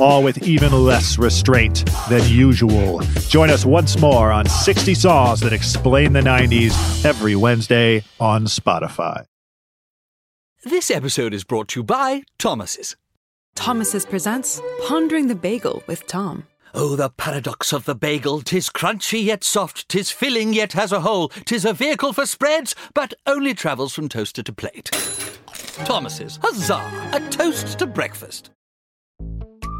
all with even less restraint than usual. Join us once more on 60 Songs That Explain the 90s every Wednesday on Spotify. This episode is brought to you by Thomas's. Thomas's presents Pondering the Bagel with Tom. Oh, the paradox of the bagel! Tis crunchy yet soft, tis filling yet has a hole, tis a vehicle for spreads, but only travels from toaster to plate. Thomas's, huzzah! A toast to breakfast.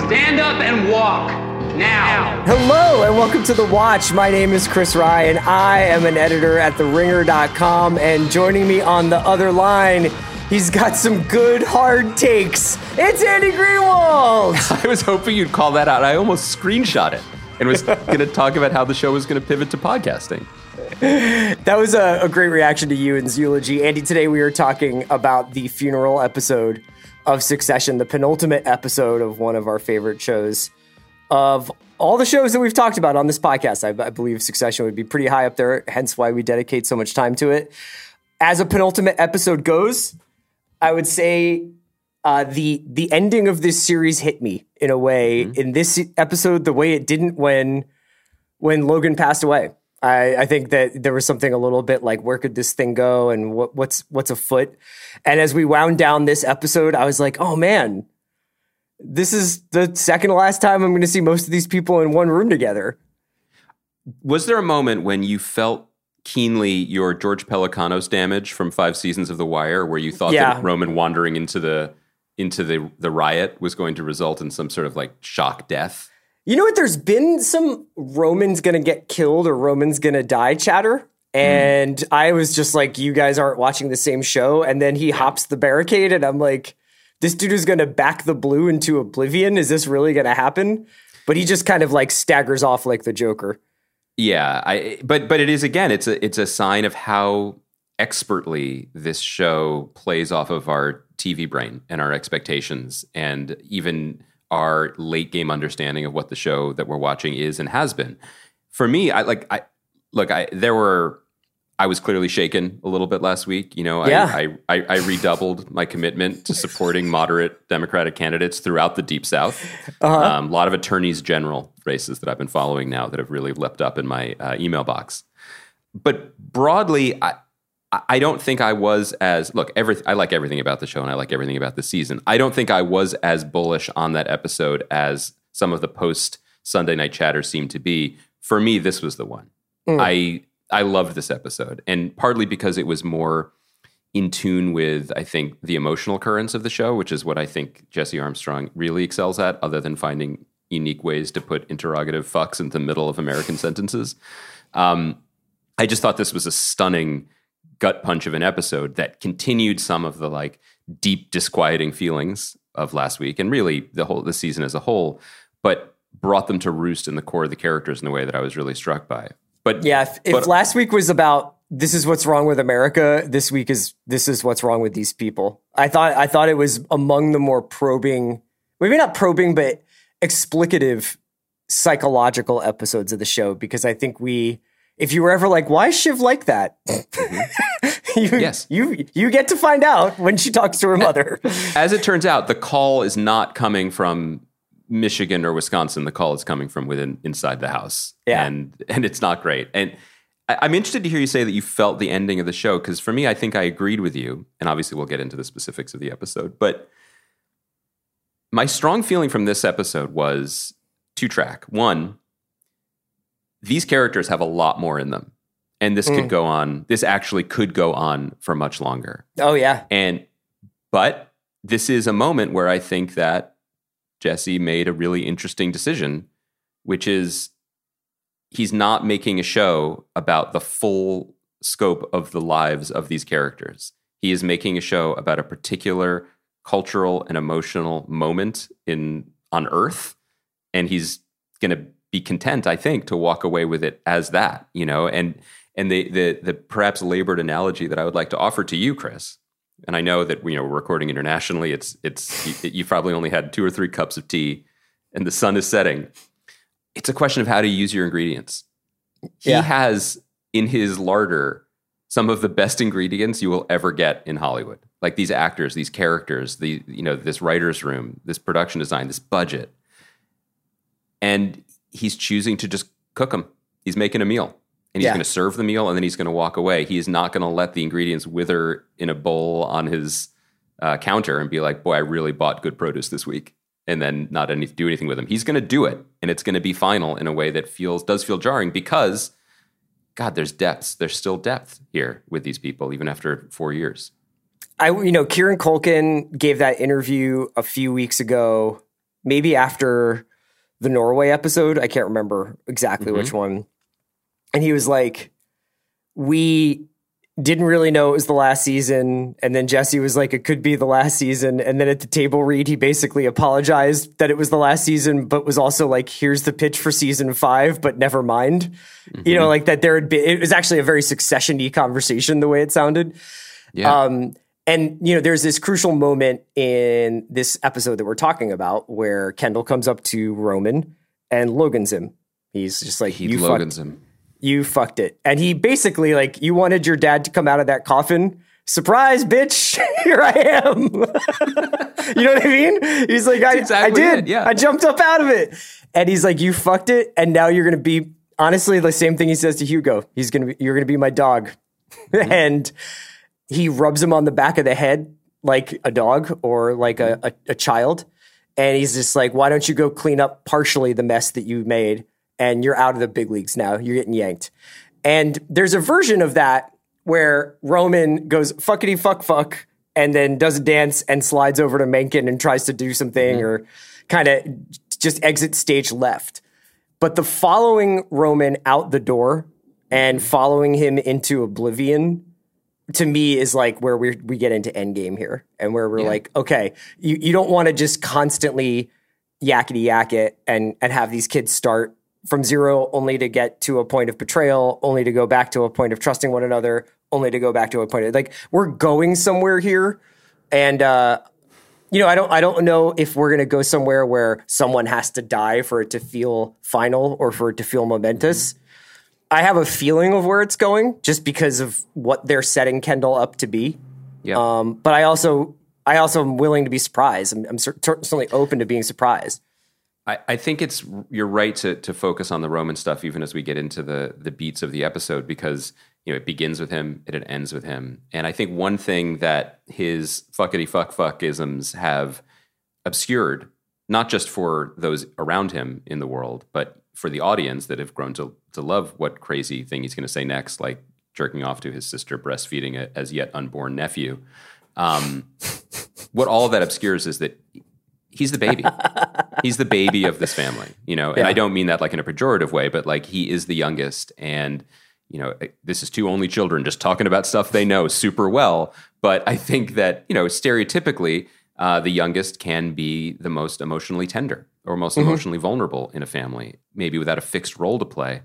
Stand up and walk now. Hello and welcome to The Watch. My name is Chris Ryan. I am an editor at TheRinger.com, and joining me on the other line, he's got some good hard takes. It's Andy Greenwald. I was hoping you'd call that out. I almost screenshot it and was going to talk about how the show was going to pivot to podcasting. That was a, a great reaction to you Ewan's eulogy. Andy, today we are talking about the funeral episode of Succession, the penultimate episode of one of our favorite shows of all the shows that we've talked about on this podcast. I, I believe Succession would be pretty high up there, hence why we dedicate so much time to it. As a penultimate episode goes, I would say uh, the the ending of this series hit me in a way in this episode the way it didn't when when Logan passed away. I, I think that there was something a little bit like where could this thing go and what, what's what's afoot. And as we wound down this episode, I was like, oh man, this is the second to last time I'm going to see most of these people in one room together. Was there a moment when you felt keenly your George Pelecanos damage from five seasons of The Wire, where you thought Yeah. that Roman wandering into the into the the riot was going to result in some sort of like shock death? You know what? There's been some Roman's gonna get killed or Roman's gonna die chatter. And I was just like, you guys aren't watching the same show. And then he hops the barricade, and I'm like, this dude is gonna back the blue into oblivion. Is this really gonna happen? But he just kind of like staggers off like the Joker. Yeah, I but but it is again it's a it's a sign of how expertly this show plays off of our TV brain and our expectations and even our late game understanding of what the show that we're watching is and has been. For me, I like I look, I there were I was clearly shaken a little bit last week. You know, Yeah. I, I, I, I redoubled my commitment to supporting moderate Democratic candidates throughout the Deep South. Um, a lot of attorneys general races that I've been following now that have really leapt up in my uh, email box. But broadly, I, I don't think I was as look. Every I like everything about the show, and I like everything about the season. I don't think I was as bullish on that episode as some of the post Sunday night chatter seemed to be. For me, this was the one. I I loved this episode, and partly because it was more in tune with I think the emotional currents of the show, which is what I think Jesse Armstrong really excels at, other than finding unique ways to put interrogative fucks in the middle of American sentences. Um, I just thought this was a stunning gut punch of an episode that continued some of the like deep disquieting feelings of last week and really the whole the season as a whole, but brought them to roost in the core of the characters in a way that I was really struck by. But Yeah, if, if but- last week was about this is what's wrong with America, this week is this is what's wrong with these people. I thought I thought it was among the more probing, maybe not probing, but explicative psychological episodes of the show because I think we if you were ever like, why is Shiv like that? Mm-hmm. you, Yes. You you get to find out when she talks to her mother. as it turns out, the call is not coming from Michigan or Wisconsin. The call is coming from within inside the house. Yeah. And and it's not great. And I, I'm interested to hear you say that you felt the ending of the show, because for me, I think I agreed with you. And obviously we'll get into the specifics of the episode. But my strong feeling from this episode was two track. One, these characters have a lot more in them and this could hmm. go on. This actually could go on for much longer. Oh yeah. And but this is a moment where I think that Jesse made a really interesting decision, which is he's not making a show about the full scope of the lives of these characters. He is making a show about a particular cultural and emotional moment in on Earth, and he's going to be content, I think, to walk away with it as that. You know, and and the the the perhaps labored analogy that I would like to offer to you, Chris. And I know that you know we're recording internationally. It's it's you, you've probably only had two or three cups of tea, and the sun is setting. It's a question of how to use your ingredients. He has in his larder some of the best ingredients you will ever get in Hollywood. Like these actors, these characters, the you know this writers room, this production design, this budget, and he's choosing to just cook them. He's making a meal, and he's Yeah. going to serve the meal, and then he's going to walk away. He is not going to let the ingredients wither in a bowl on his uh, counter and be like, "Boy, I really bought good produce this week," and then not any, do anything with them. He's going to do it, and it's going to be final in a way that feels does feel jarring because, God, there's depths. There's still depth here with these people, even after four years. I you know Kieran Culkin gave that interview a few weeks ago, maybe after the Norway episode. I can't remember exactly which one. And he was like, "We didn't really know it was the last season." And then Jesse was like, "It could be the last season." And then at the table read, he basically apologized that it was the last season, but was also like, "Here's the pitch for season five, but never mind." You know, like that. There had been. It was actually a very succession-y conversation the way it sounded. Yeah, Um, and you know, there's this crucial moment in this episode that we're talking about where Kendall comes up to Roman and Logan's him. He's just like, he "You Logan's fucked, him. you fucked it," and he basically like, "You wanted your dad to come out of that coffin." Surprise, bitch! Here I am. you know what I mean? He's like, I, exactly I did. it, yeah. I jumped up out of it, and he's like, "You fucked it," and now you're gonna be honestly the same thing he says to Hugo. He's gonna be, you're gonna be my dog, mm-hmm. and he rubs him on the back of the head like a dog or like a, a, a child. And he's just like, why don't you go clean up partially the mess that you made? And you're out of the big leagues now. You're getting yanked. And there's a version of that where Roman goes fuckity fuck fuck and then does a dance and slides over to Mencken and tries to do something mm-hmm. or kind of just exit stage left. But the following Roman out the door and following him into oblivion to me is like where we we get into endgame here and where we're like, okay, you, you don't want to just constantly yakety yak it and and have these kids start from zero only to get to a point of betrayal, only to go back to a point of trusting one another, only to go back to a point of like we're going somewhere here. And uh you know, I don't I don't know if we're gonna go somewhere where someone has to die for it to feel final or for it to feel momentous. I have a feeling of where it's going just because of what they're setting Kendall up to be. Yeah. Um, but I also I also am willing to be surprised. I'm, I'm certainly open to being surprised. I, I think it's you're right to to focus on the Roman stuff even as we get into the the beats of the episode because you know it begins with him and it ends with him. And I think one thing that his fuckity fuck fuck isms have obscured, not just for those around him in the world, but for the audience that have grown to to love what crazy thing he's going to say next, like jerking off to his sister breastfeeding a as yet unborn nephew. Um, what all of that obscures is that he's the baby. he's the baby of this family, you know. And I don't mean that like in a pejorative way, but like he is the youngest, and you know, this is two only children just talking about stuff they know super well. But I think that you know, stereotypically, uh, the youngest can be the most emotionally tender or most emotionally vulnerable in a family, maybe without a fixed role to play,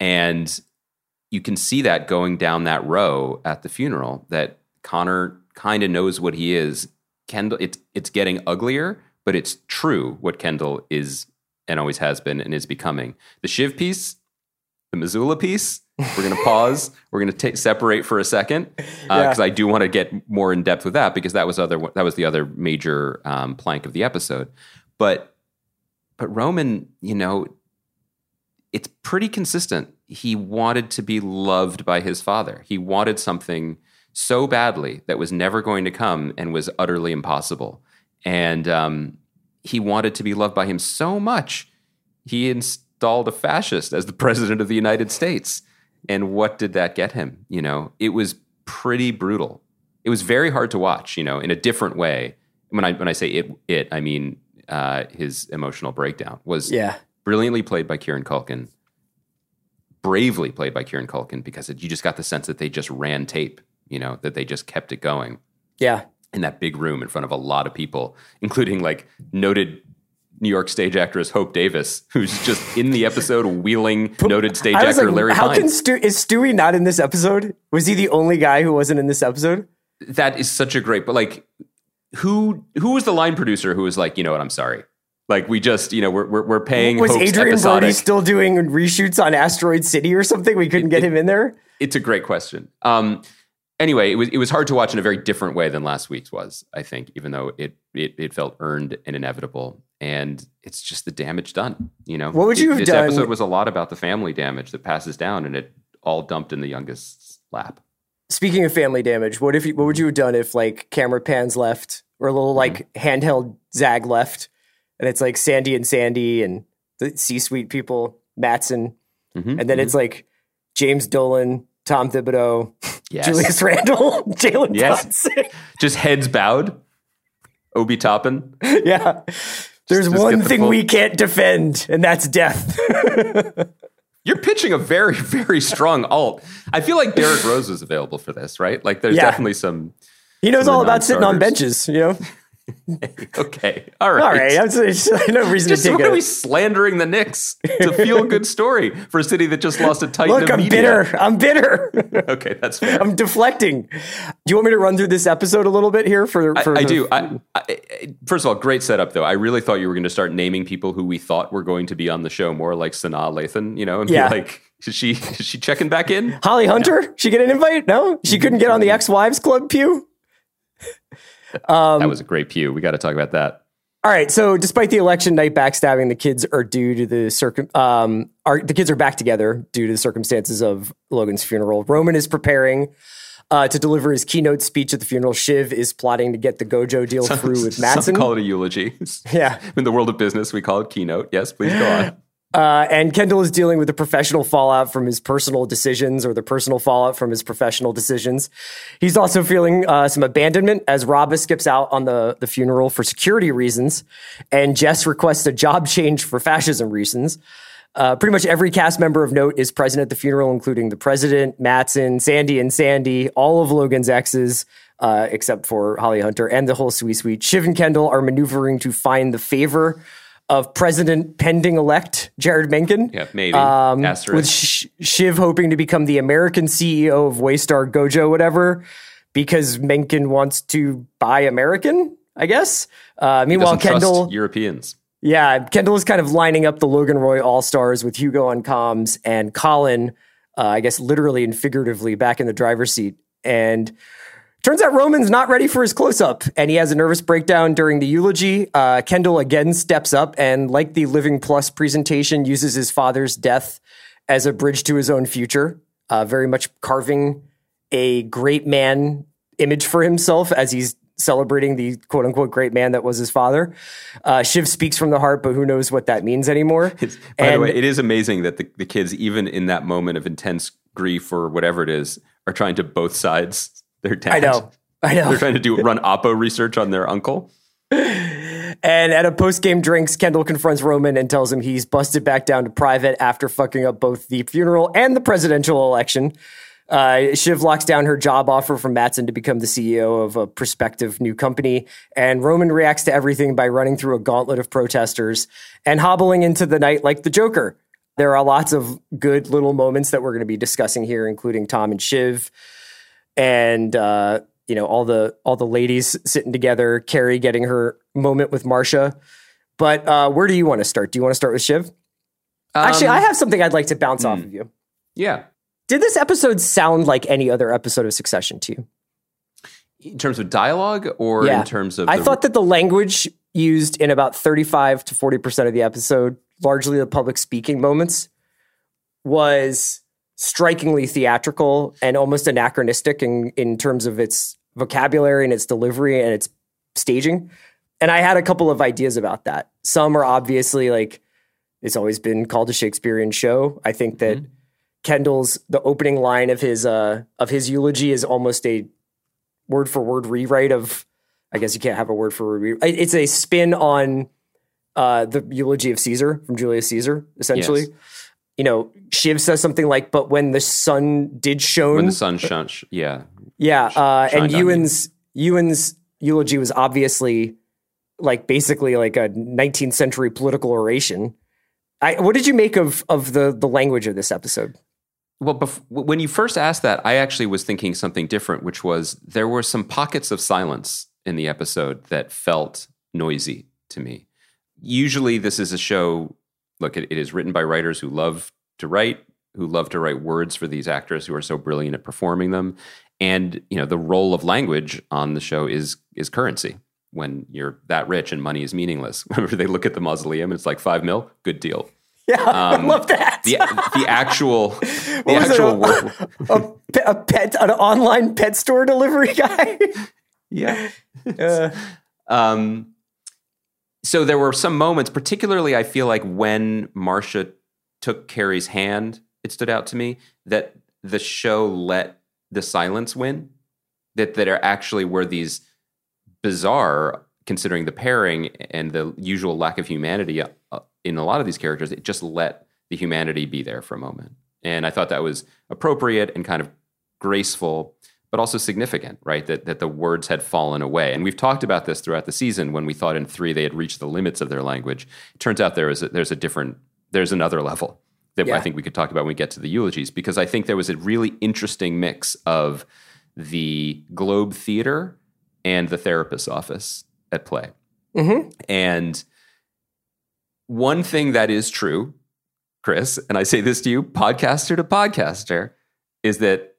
and you can see that going down that row at the funeral that Connor kind of knows what he is. Kendall, it's it's getting uglier, but it's true what Kendall is and always has been and is becoming. The Shiv piece, the Missoula piece. We're going to pause. We're going to separate for a second because I do want to get more in depth with that because that was other that was the other major um, plank of the episode. But but Roman, you know, it's pretty consistent. He wanted to be loved by his father. He wanted something so badly that was never going to come and was utterly impossible. And um, he wanted to be loved by him so much, he installed a fascist as the president of the United States. And what did that get him? You know, it was pretty brutal. It was very hard to watch, you know, in a different way. When I when I say it it, I mean uh, his emotional breakdown was Yeah. brilliantly played by Kieran Culkin, bravely played by Kieran Culkin, because it, you just got the sense that they just ran tape, you know, that they just kept it going Yeah. in that big room in front of a lot of people, including like noted New York stage actress Hope Davis, who's just in the episode wheeling noted stage actor like, Larry how can Stu is Stewy not in this episode? Was he the only guy who wasn't in this episode? that is such a great, but like, who who was the line producer who was like, you know what, I'm sorry. Like we just, you know, we're we're, we're paying. Was Hope's Adrien episodic. Brody still doing reshoots on Asteroid City or something? We couldn't get him in there. it's a great question. Um, anyway, it was it was hard to watch in a very different way than last week's was. I think, even though it it, it felt earned and inevitable, and it's just the damage done. You know, What would you It- have this done- episode was a lot about the family damage that passes down, and it all dumped in the youngest's lap. Speaking of family damage, what if you, what would you have done if like camera pans left or a little like handheld zag left, and it's like Sandy and Sandy and the C-suite people, Matsson, Mhm, and then it's like James Dolan, Tom Thibodeau, Yes. Julius Randle, Jalen Yes. Brunson. just heads bowed. Obi Toppin. yeah. There's Just get one the thing full- we can't defend, and that's death. You're pitching a very, very strong alt. I feel like Derrick Rose is available for this, right? Like, there's Yeah. definitely some. he knows all about sitting on benches, you know? Okay, all right, All right. I'm just, no reason Just to take are we slandering the Knicks? It's a feel good story for a city that just lost a titan Look, I'm media. bitter. I'm bitter. Okay, that's fair. I'm deflecting. Do you want me to run through this episode a little bit here for, I, for I the- do. I, I, first of all, great setup though. I really thought you were going to start naming people who we thought were going to be on the show, more like Sanaa Lathan, you know, and Yeah. be like, is she is she checking back in? Holly Hunter? She get an invite? No, she couldn't get on the mm-hmm. ex-wives club pew. Um, that was a great pew. We got to talk about that. All right. So, despite the election night backstabbing, the kids are due to the circum. Um, are the kids are back together due to the circumstances of Logan's funeral. Roman is preparing uh, to deliver his keynote speech at the funeral. Shiv is plotting to get the Gojo deal through with Some Matsson. call it a eulogy. Yeah. In the world of business, we call it keynote. Yes, please go on. Uh, and Kendall is dealing with the professional fallout from his personal decisions or the personal fallout from his professional decisions. He's also feeling uh, some abandonment as Rava skips out on the, the funeral for security reasons, and Jess requests a job change for fascism reasons. Uh, pretty much every cast member of note is present at the funeral, including the president, Matsson, Sandy and Sandy, all of Logan's exes, uh, except for Holly Hunter and the whole sweet Sweet. Shiv and Kendall are maneuvering to find the favor of President pending elect Jeryd Mencken. Yeah, maybe. Um, with Sh- Shiv hoping to become the American CEO of Waystar Gojo, whatever, because Mencken wants to buy American, I guess. Uh, meanwhile, Kendall. Europeans. Yeah, Kendall is kind of lining up the Logan Roy All Stars with Hugo on comms and Colin, uh, I guess literally and figuratively, back in the driver's seat. And turns out Roman's not ready for his close up, and he has a nervous breakdown during the eulogy. Uh, Kendall again steps up and, like the Living Plus presentation, uses his father's death as a bridge to his own future, uh, very much carving a great man image for himself as he's celebrating the quote unquote great man that was his father. Uh, Shiv speaks from the heart, but who knows what that means anymore. It's, by the way, it is amazing that the, the kids, even in that moment of intense grief or whatever it is, are trying to both sides their dad. I know. I know. They're trying to do run Oppo research on their uncle. And at a post game drinks, Kendall confronts Roman and tells him he's busted back down to private after fucking up both the funeral and the presidential election. Uh, Shiv locks down her job offer from Matsson to become the CEO of a prospective new company. And Roman reacts to everything by running through a gauntlet of protesters and hobbling into the night like the Joker. There are lots of good little moments that we're going to be discussing here, including Tom and Shiv and uh, you know all the all the ladies sitting together. Kerry getting her moment with Marcia. But uh, where do you want to start? Do you want to start with Shiv? Actually, Um, I have something I'd like to bounce off of you. Yeah. Did this episode sound like any other episode of Succession to you? In terms of dialogue or in terms of. I the- thought that the language used in about 35 to 40% of the episode, largely the public speaking moments, was strikingly theatrical and almost anachronistic in, in terms of its vocabulary and its delivery and its staging. And I had a couple of ideas about that. Some are obviously like, it's always been called a Shakespearean show. I think that Kendall's the opening line of his uh of his eulogy is almost a word for word rewrite of I guess you can't have a word for word. It's a spin on uh, the eulogy of Caesar from Julius Caesar, essentially. Yes. You know, Shiv says something like, "But when the sun did shone, When the sun shone, sh- yeah. yeah." Uh, and. Ewan's Ewan's eulogy was obviously like basically like a 19th century political oration. I, what did you make of of the the language of this episode? Well, bef- when you first asked that, I actually was thinking something different, which was there were some pockets of silence in the episode that felt noisy to me. Usually, this is a show. Look, it, it is written by writers who love to write, who love to write words for these actors who are so brilliant at performing them. And you know, the role of language on the show is is currency. When you're that rich and money is meaningless, whenever they look at the mausoleum, it's like five mil, good deal. Yeah, I Um, love that. The the actual the was it? actual work. a, a pet, an online pet store delivery guy. Yeah. Uh, Um, so there were some moments, particularly I feel like when Marcia took Kerry's hand, it stood out to me that the show let the silence win. That that there actually were these bizarre, considering the pairing and the usual lack of humanity uh, in a lot of these characters. It just let the humanity be there for a moment, and I thought that was appropriate and kind of graceful but also significant, right? That that the words had fallen away. And we've talked about this throughout the season when we thought in three they had reached the limits of their language. It turns out there is a, there's a different there's another level that Yeah. I think we could talk about when we get to the eulogies because I think there was a really interesting mix of the Globe Theater and the therapist's office at play. mhm. And one thing that is true, Chris, and I say this to you, podcaster to podcaster, is that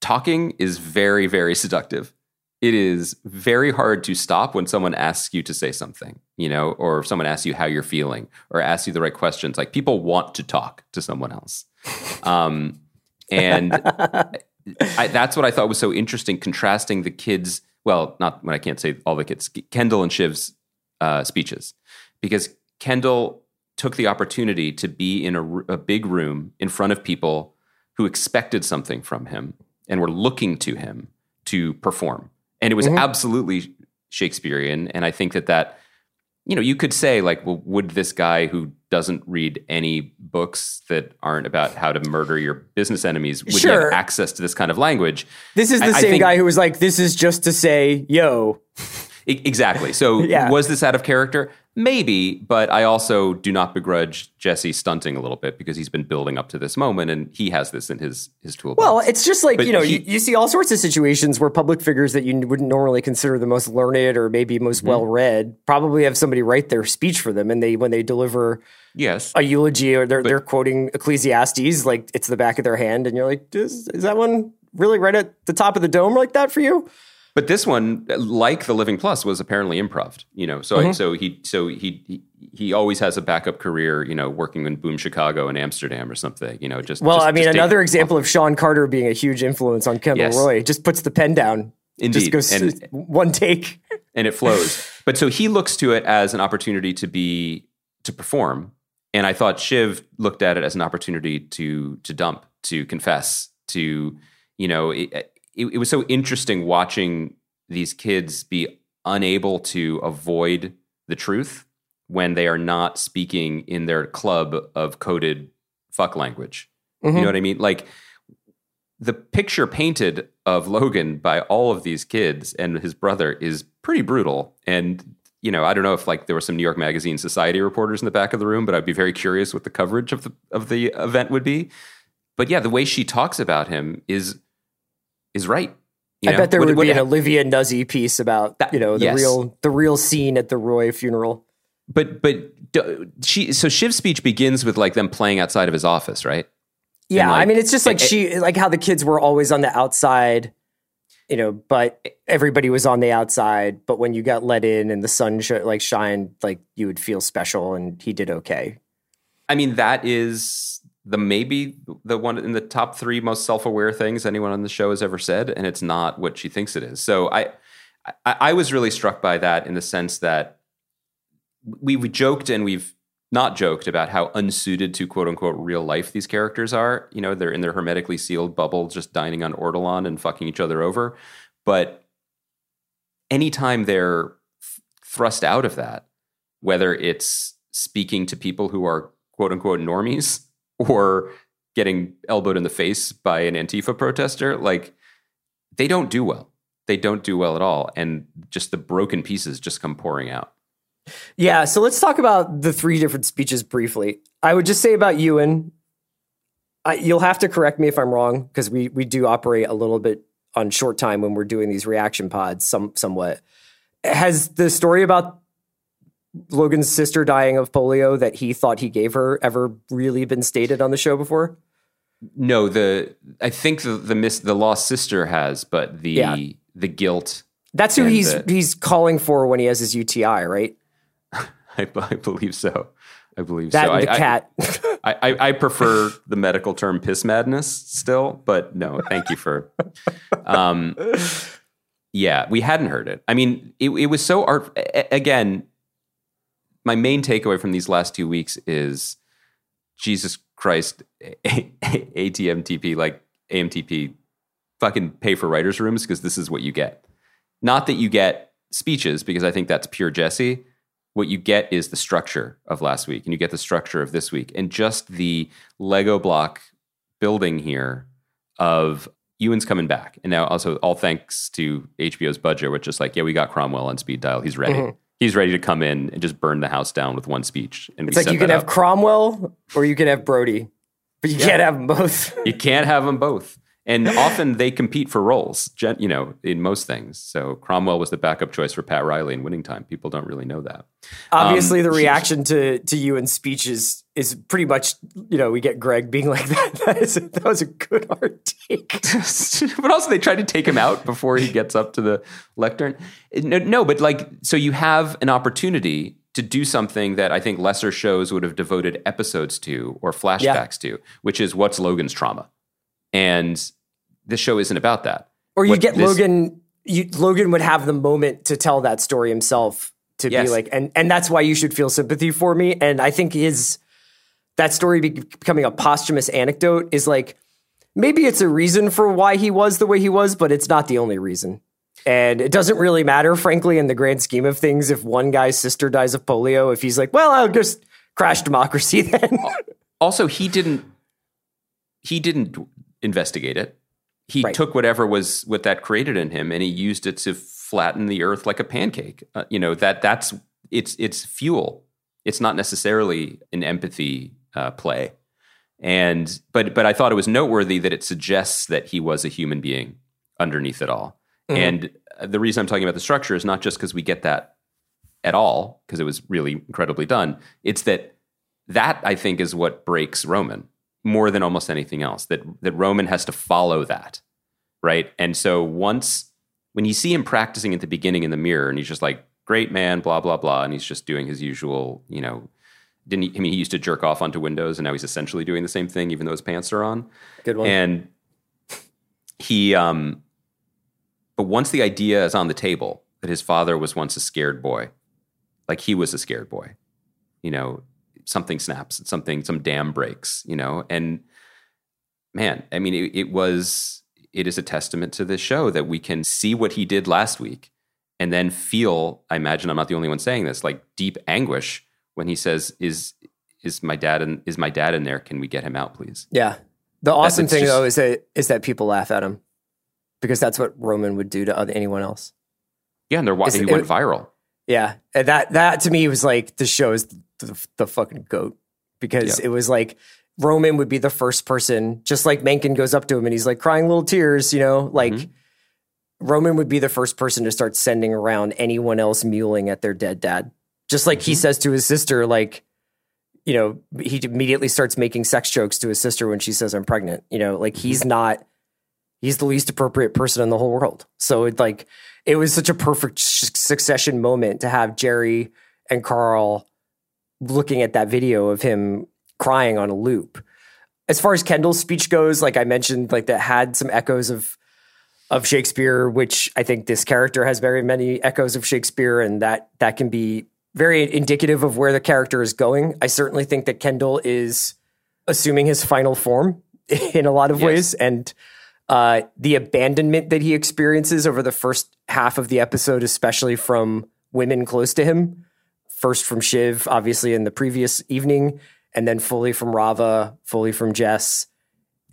talking is very, very seductive. It is very hard to stop when someone asks you to say something, you know, or if someone asks you how you're feeling or asks you the right questions. Like people want to talk to someone else. Um, and I, that's what I thought was so interesting, contrasting the kids. Well, not when I can't say all the kids, Kendall and Shiv's uh, speeches, because Kendall took the opportunity to be in a big room in front of people who expected something from him and we were looking to him to perform. And it was mm-hmm. absolutely Shakespearean. And I think that that, you know, you could say, like, well, would this guy who doesn't read any books that aren't about how to murder your business enemies, would Sure. have access to this kind of language? This is the I- I same think- guy who was like, "This is just to say, yo." Exactly. So Yeah. was this out of character? Maybe, but I also do not begrudge Jesse stunting a little bit because he's been building up to this moment and he has this in his his toolbox. Well, it's just like But you know, he- you, you see all sorts of situations where public figures that you wouldn't normally consider the most learned or maybe most Mm-hmm. well read probably have somebody write their speech for them, and they when they deliver yes. a eulogy or they're they're quoting Ecclesiastes, like it's the back of their hand, and you're like, is, is that one really right at the top of the dome like that for you? But this one, like the Living Plus, was apparently improv. You know, so Mm-hmm. I, so he so he, he he always has a backup career. You know, working in Boom Chicago and Amsterdam or something. You know, just Well, just- I mean, another example of Shawn Carter being a huge influence on Kendall Yes. Roy just puts the pen down. Indeed. Just goes And- one take. and it flows. but so he looks to it as an opportunity to be to perform, and I thought Shiv looked at it as an opportunity to to dump, to confess, to you know, it, it, it was so interesting watching these kids be unable to avoid the truth when they are not speaking in their club of coded fuck language. You know mm-hmm. what I mean? Like the picture painted of Logan by all of these kids and his brother is pretty brutal. And you know, I don't know if like there were some New York Magazine Society reporters in the back of the room, but I'd be very curious what the coverage of the of the event would be. But yeah, the way she talks about him is is right. You I know? bet there would what- be an Olivia Nuzzi piece about That- you know the yes. real the real scene at the Roy funeral. but but she so Shiv's speech begins with like them playing outside of his office, right? Yeah, And, I mean, it's just like it- she, like how the kids were always on the outside, you know, but everybody was on the outside. But when you got let in and the sun sh- like shined, like you would feel special, and he did okay. I mean, that is the maybe the one in the top three most self-aware things anyone on the show has ever said, and it's not what she thinks it is. So I, I, I was really struck by that in the sense that we we joked and we've not joked about how unsuited to quote unquote real life these characters are. You know, they're in their hermetically sealed bubble, just dining on ortolan and fucking each other over. But anytime they're thrust out of that, whether it's speaking to people who are quote unquote normies or getting elbowed in the face by an Antifa protester, like they don't do well. They don't do well at all. And just the broken pieces just come pouring out. Yeah, so let's talk about the three different speeches briefly. I would just say about Ewan, I, you'll have to correct me if I'm wrong because we we do operate a little bit on short time when we're doing these reaction pods, some somewhat. Has the story about Logan's sister dying of polio that he thought he gave her ever really been stated on the show before? No, the I think the the miss the lost sister has, but the Yeah. the guilt. That's who he's the- he's calling for when he has his UTI, right? I, I believe so. I believe That so. and I, I- cat. I, I, I prefer the medical term piss madness still, but no, thank you for. Um, yeah, we hadn't heard it. I mean, it, it was so art. Again, my main takeaway from these last two weeks is Jesus Christ, ATMTP, like AMTP, fucking pay for writers' rooms because this is what you get. Not that you get speeches, because I think that's pure Jesse. What you get is the structure of last week and you get the structure of this week and just the lego block building here of ewan's coming back. And now also all thanks to hbo's budget which is like yeah we got cromwell on speed dial. He's ready mm-hmm. He's ready to come in and just burn the house down with one speech. And It's like you can have up. Cromwell or you can have Brody, but you can't have them both. you can't have them both. And often they compete for roles you know in most things. So cromwell was the backup choice for pat riley in winning time. People don't really know that. Obviously, Um, the reaction to to Ewan's speech is is pretty much you know we get Greg being like that. That, is, that was a good hard take. but also they tried to take him out before he gets up to the lectern. No, no, but like, so you have an opportunity to do something that I think lesser shows would have devoted episodes to or flashbacks to, which is what's Logan's trauma. And this show isn't about that. Or you get this- Logan. You, Logan would have the moment to tell that story himself to Yes. be like, and and that's why you should feel sympathy for me. And I think his that story be- becoming a posthumous anecdote is like maybe it's a reason for why he was the way he was, but it's not the only reason. And it doesn't really matter, frankly, in the grand scheme of things, if one guy's sister dies of polio, if he's like, well, I'll just crash democracy then. Also, he didn't. He didn't investigate it. He Right. took whatever was what that created in him, and he used it to flatten the earth like a pancake. Uh, you know that that's it's it's fuel. It's not necessarily an empathy uh, play. And but but I thought it was noteworthy that it suggests that he was a human being underneath it all. And uh, the reason I'm talking about the structure is not just because we get that at all, because it was really incredibly done. It's that that I think is what breaks Roman more than almost anything else. That that Roman has to follow that, right? And so once when you see him practicing at the beginning in the mirror, and he's just like, "Great man," blah blah blah, and he's just doing his usual, you know. Didn't he, I mean he used to jerk off onto windows, and now he's essentially doing the same thing, even though his pants are on. Good one. And he, um, but once the idea is on the table that his father was once a scared boy, like he was a scared boy, you know, something snaps, something, some dam breaks, you know, and man, I mean, it, it was, it is a testament to this show that we can see what he did last week and then feel, I imagine I'm not the only one saying this, like deep anguish when he says, is, is my dad in, is my dad in there? Can we get him out, please? Yeah. The awesome it's thing just- though is that is that people laugh at him because that's what Roman would do to other, anyone else. Yeah, and they're Is he it- went viral. Yeah, and that that to me was like the show is the, the fucking goat because Yeah. it was like Roman would be the first person, just like Mencken goes up to him and he's like crying little tears, you know, like Mm-hmm. Roman would be the first person to start sending around anyone else mewling at their dead dad, just like Mm-hmm. he says to his sister, like. You know, he immediately starts making sex jokes to his sister when she says, I'm pregnant. You know, like he's Mm-hmm. not, he's the least appropriate person in the whole world. So it like, it was such a perfect succession moment to have Gerri and Karl looking at that video of him crying on a loop. As far as Kendall's speech goes, like I mentioned, like that had some echoes of of Shakespeare, which I think this character has very many echoes of Shakespeare, and that that can be very indicative of where the character is going. I certainly think that Kendall is assuming his final form in a lot of Yes. ways, and uh, the abandonment that he experiences over the first half of the episode, especially from women close to him. First from Shiv, obviously in the previous evening, and then fully from Rava, fully from Jess.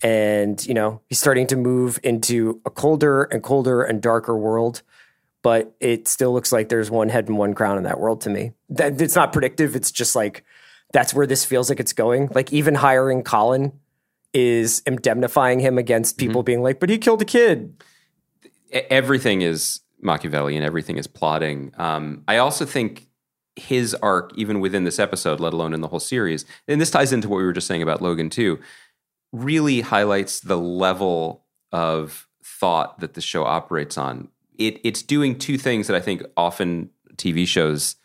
And, you know, he's starting to move into a colder and colder and darker world. But it still looks like there's one head and one crown in that world to me. That, it's not predictive. It's just like that's where this feels like it's going. Like even hiring Colin is indemnifying him against people being like, but he killed a kid. everything is Machiavellian, everything is plotting. Um, I also think his arc, even within this episode, let alone in the whole series, and this ties into what we were just saying about Logan too, really highlights the level of thought that the show operates on. It, it's doing two things that I think often TV shows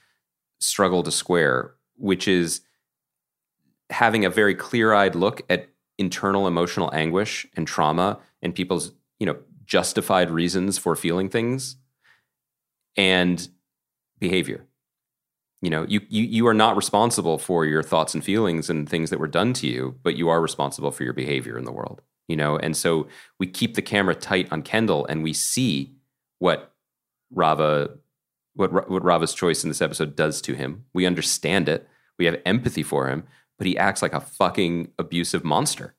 struggle to square, which is having a very clear-eyed look at internal emotional anguish and trauma and people's, you know, justified reasons for feeling things and behavior. You know, you, you you are not responsible for your thoughts and feelings and things that were done to you, but you are responsible for your behavior in the world. You know, and so we keep the camera tight on Kendall, and we see what Rava, what what Rava's choice in this episode does to him. We understand it. We have empathy for him, but he acts like a fucking abusive monster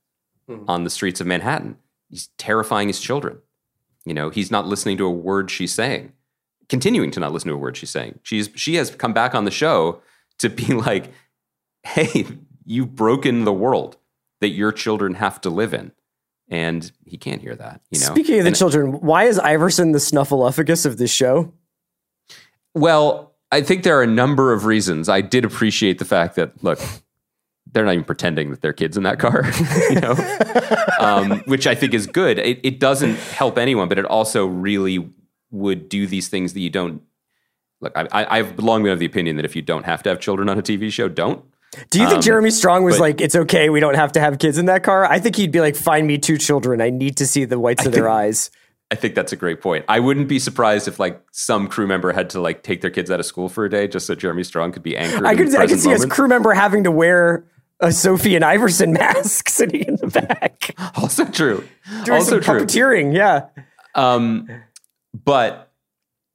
hmm. on the streets of Manhattan. He's terrifying his children. You know, he's not listening to a word she's saying, continuing to not listen to a word she's saying. She's she has come back on the show to be like, "Hey, you've broken the world that your children have to live in," and he can't hear that. You know. Speaking of the And- children, why is Iverson the snuffleupagus of this show? Well, I think there are a number of reasons. I did appreciate the fact that look, they're not even pretending that they're kids in that car, you know, um, which I think is good. It, it doesn't help anyone, but it also really would do these things that you don't. Look, I, I, I've long been of the opinion that if you don't have to have children on a TV show, don't. Do you think Um, Jeremy Strong was but- like, it's okay, we don't have to have kids in that car? I think he'd be like, find me two children. I need to see the whites of their eyes. I think that's a great point. I wouldn't be surprised if like some crew member had to like take their kids out of school for a day just so Jeremy Strong could be anchored. I could, I could see his moment. crew member having to wear a Sophie and Iverson mask sitting in the back. Also true. Doing also some true. puppeteering, yeah. Um, but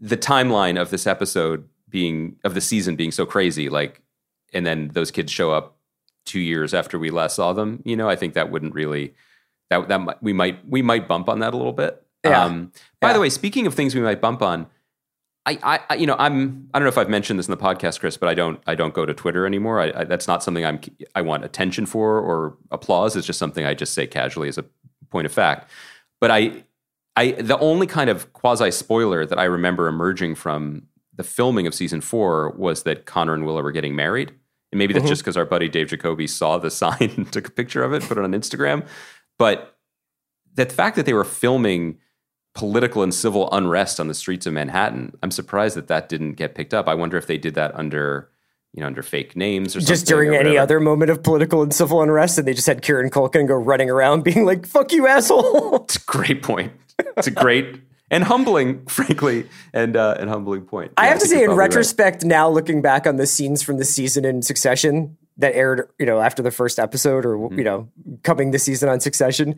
the timeline of this episode being of the season being so crazy, like, and then those kids show up two years after we last saw them. You know, I think that wouldn't really that that might, we might we might bump on that a little bit. Yeah. Um, by Yeah. the way, speaking of things we might bump on. I, I, I- you know, I'm. I don't know if I've mentioned this in the podcast, Chris, but I don't. I don't go to Twitter anymore. I, I, that's not something I'm. I want attention for or applause. It's just something I just say casually as a point of fact. But I, I the only kind of quasi spoiler that I remember emerging from the filming of season four was that Connor and Willa were getting married. And maybe that's mm-hmm. just because our buddy Dave Jacoby saw the sign and took a picture of it, put it on Instagram. But the fact that they were filming political and civil unrest on the streets of Manhattan, I'm surprised that that didn't get picked up. I wonder if they did that under, you know, under fake names or Just during or any other moment of political and civil unrest, and they just had Kieran Culkin go running around being like, fuck you, asshole. It's a great point. It's a great and humbling, frankly, and uh, and humbling point. I Yeah, have to think say, in probably right. retrospect, now looking back on the scenes from the season in Succession that aired, you know, after the first episode, or Mm-hmm. you know, coming the season on Succession,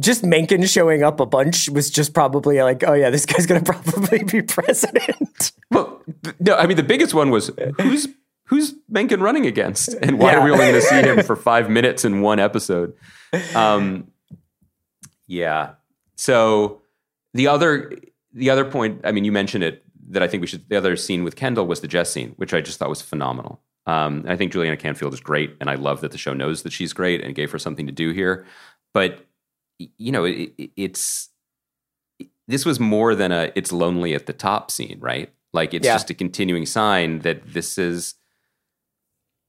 just Mencken showing up a bunch was just probably like, oh yeah, this guy's gonna probably be president. Well, no, I mean the biggest one was who's who's Mencken running against, and why Yeah. are we only going to see him for five minutes in one episode? Um, yeah. So the other the other point, I mean, you mentioned it that I think we should. The other scene with Kendall was the Jess scene, which I just thought was phenomenal. Um, I think Juliana Canfield is great, and I love that the show knows that she's great and gave her something to do here. But you know, it, it- it's this was more than a "it's lonely at the top" scene, right? Like it's Yeah. just a continuing sign that this is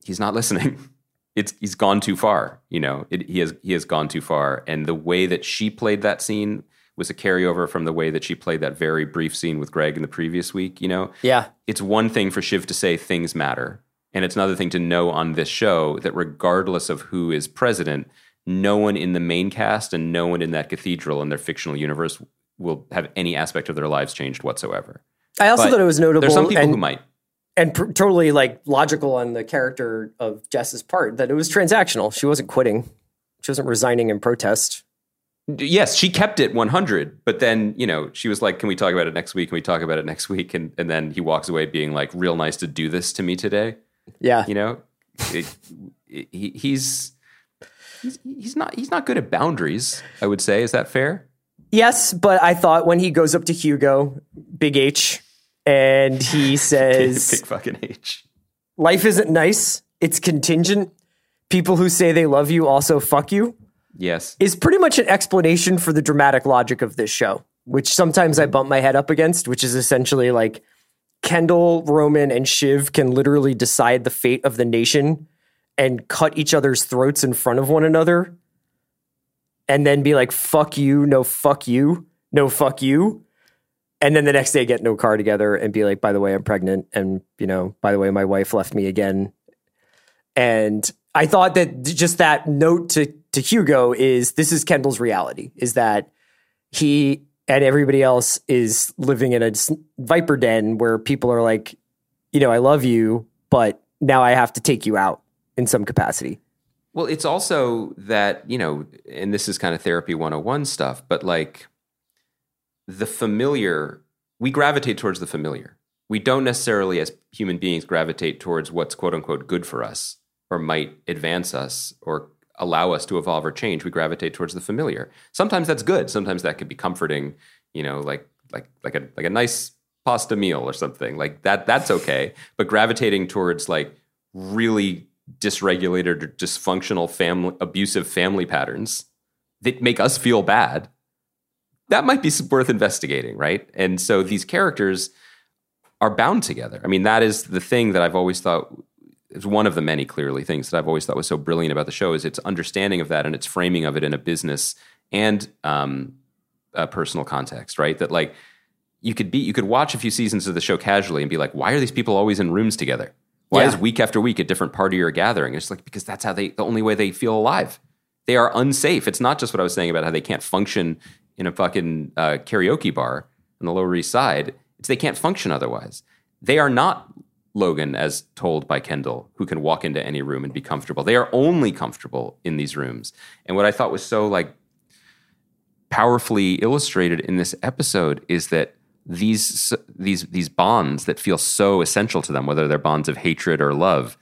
he's not listening. It's he's gone too far. You know, it, he has he has gone too far. And the way that she played that scene was a carryover from the way that she played that very brief scene with Greg in the previous week. You know, Yeah, it's one thing for Shiv to say things matter, and it's another thing to know on this show that regardless of who is president, no one in the main cast and no one in that cathedral in their fictional universe will have any aspect of their lives changed whatsoever. I also But thought it was notable. There's some people and- who might. and pr- totally like logical on the character of Jess's part that it was transactional. She wasn't quitting. She wasn't resigning in protest. Yes, she kept it 100, but then, you know, she was like, Can we talk about it next week? Can we talk about it next week? And, and then he walks away being like, Real nice to do this to me today. Yeah. You know, it, it, he, he's, he's, he's not, he's not good at boundaries, I would say. Is that fair? Yes, but I thought when he goes up to Hugo, Big H, and he says, Big fucking H. Life isn't nice, it's contingent. People who say they love you also fuck you. Yes. is pretty much an explanation for the dramatic logic of this show, which sometimes I mm-hmm. bump my head up against, which is essentially like Kendall, Roman, and Shiv can literally decide the fate of the nation and cut each other's throats in front of one another and then be like, fuck you, no, fuck you, no, fuck you. And then the next day get no car together and be like, by the way, I'm pregnant. And, you know, by the way, my wife left me again. And I thought that just that note to to Hugo is this is Kendall's reality is that he and everybody else is living in a viper den where people are like, you know, I love you, but now I have to take you out in some capacity. Well, it's also that, you know, and this is kind of therapy 101 stuff, but like the familiar, we gravitate towards the familiar. We don't necessarily, as human beings, gravitate towards what's quote unquote good for us or might advance us or allow us to evolve or change, we gravitate towards the familiar. Sometimes that's good. Sometimes that could be comforting, you know, like like like a like a nice pasta meal or something. Like that that's okay. But gravitating towards like really dysregulated or dysfunctional family abusive family patterns that make us feel bad, that might be worth investigating, right? And so these characters are bound together. I mean, that is the thing that I've always thought is one of the many clearly things that I've always thought was so brilliant about the show is its understanding of that and its framing of it in a business and um, a personal context, right? That like you could be you could watch a few seasons of the show casually and be like, why are these people always in rooms together? Why Yeah. is week after week a different party or gathering? It's like because that's how they the only way they feel alive. They are unsafe. It's not just what I was saying about how they can't function in a fucking uh, karaoke bar on the Lower East Side. It's they can't function otherwise. They are not Logan, as told by Kendall, who can walk into any room and be comfortable. They are only comfortable in these rooms. And what I thought was so like powerfully illustrated in this episode is that these these these bonds that feel so essential to them, whether they're bonds of hatred or love,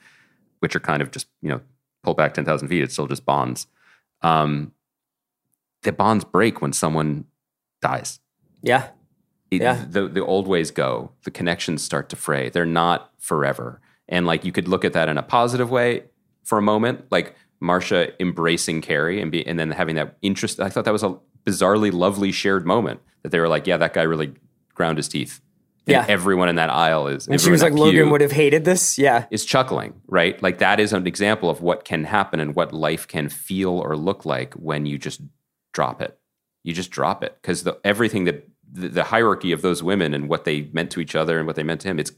which are kind of just you know pull back ten thousand feet, it's still just bonds. Um, the bonds break when someone dies. Yeah. Yeah. the the old ways go. The connections start to fray. They're not forever. And like you could look at that in a positive way for a moment, like Marcia embracing Kerry and be and then having that interest. I thought that was a bizarrely lovely shared moment that they were like, yeah, that guy really ground his teeth. And Yeah. everyone in that aisle is. And she was like, Logan would have hated this. Yeah. is chuckling, right? Like that is an example of what can happen and what life can feel or look like when you just drop it. You just drop it because everything that the, the hierarchy of those women and what they meant to each other and what they meant to him, it's